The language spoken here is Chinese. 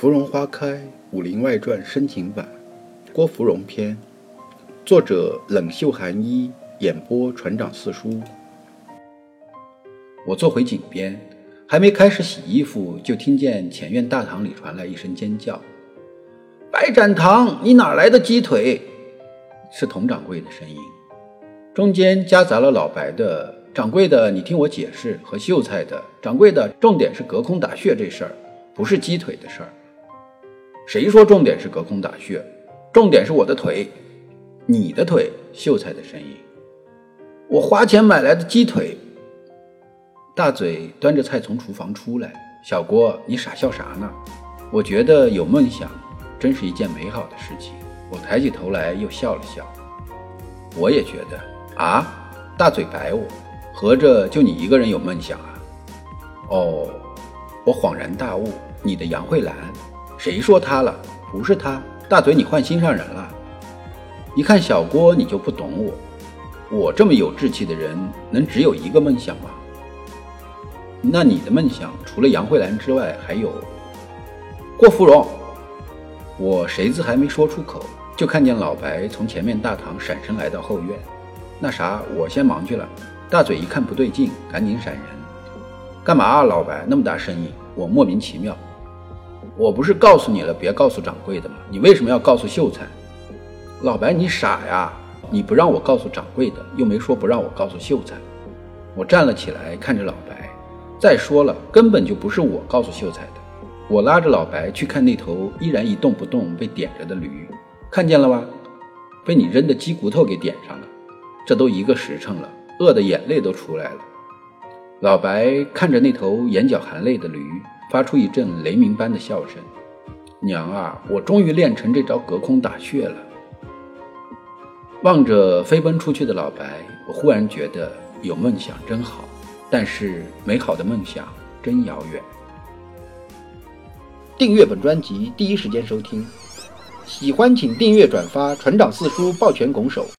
芙蓉花开，《武林外传》深情版，郭芙蓉篇，作者冷袖寒衣，演播船长四叔。我坐回井边，还没开始洗衣服，就听见前院大堂里传来一声尖叫：“白展堂，你哪来的鸡腿？”是佟掌柜的声音，中间夹杂了老白的“掌柜的，你听我解释”和秀才的“掌柜的，重点是隔空打穴这事儿，不是鸡腿的事儿。”谁说重点是隔空打穴？重点是我的腿，你的腿。秀才的声音。我花钱买来的鸡腿。大嘴端着菜从厨房出来。小郭，你傻笑啥呢？我觉得有梦想真是一件美好的事情。我抬起头来又笑了笑。我也觉得啊。大嘴白我，合着就你一个人有梦想啊？哦，我恍然大悟，你的杨慧兰。谁说他了？不是他，大嘴，你换心上人了。一看小郭，你就不懂我。我这么有志气的人，能只有一个梦想吗？那你的梦想除了杨慧兰之外，还有郭芙蓉。我谁字还没说出口，就看见老白从前面大堂闪身来到后院。那啥，我先忙去了。大嘴一看不对劲，赶紧闪人。干嘛啊，老白？那么大声音，我莫名其妙。我不是告诉你了，别告诉掌柜的吗？你为什么要告诉秀才？老白，你傻呀！你不让我告诉掌柜的，又没说不让我告诉秀才。我站了起来，看着老白。再说了，根本就不是我告诉秀才的。我拉着老白去看那头依然一动不动被点着的驴，看见了吧？被你扔的鸡骨头给点上了。这都一个时辰了，饿的眼泪都出来了。老白看着那头眼角含泪的驴。发出一阵雷鸣般的笑声，娘啊，我终于练成这招隔空打穴了。望着飞奔出去的老白，我忽然觉得有梦想真好，但是美好的梦想真遥远。订阅本专辑，第一时间收听。喜欢请订阅转发，船长四叔抱拳拱手。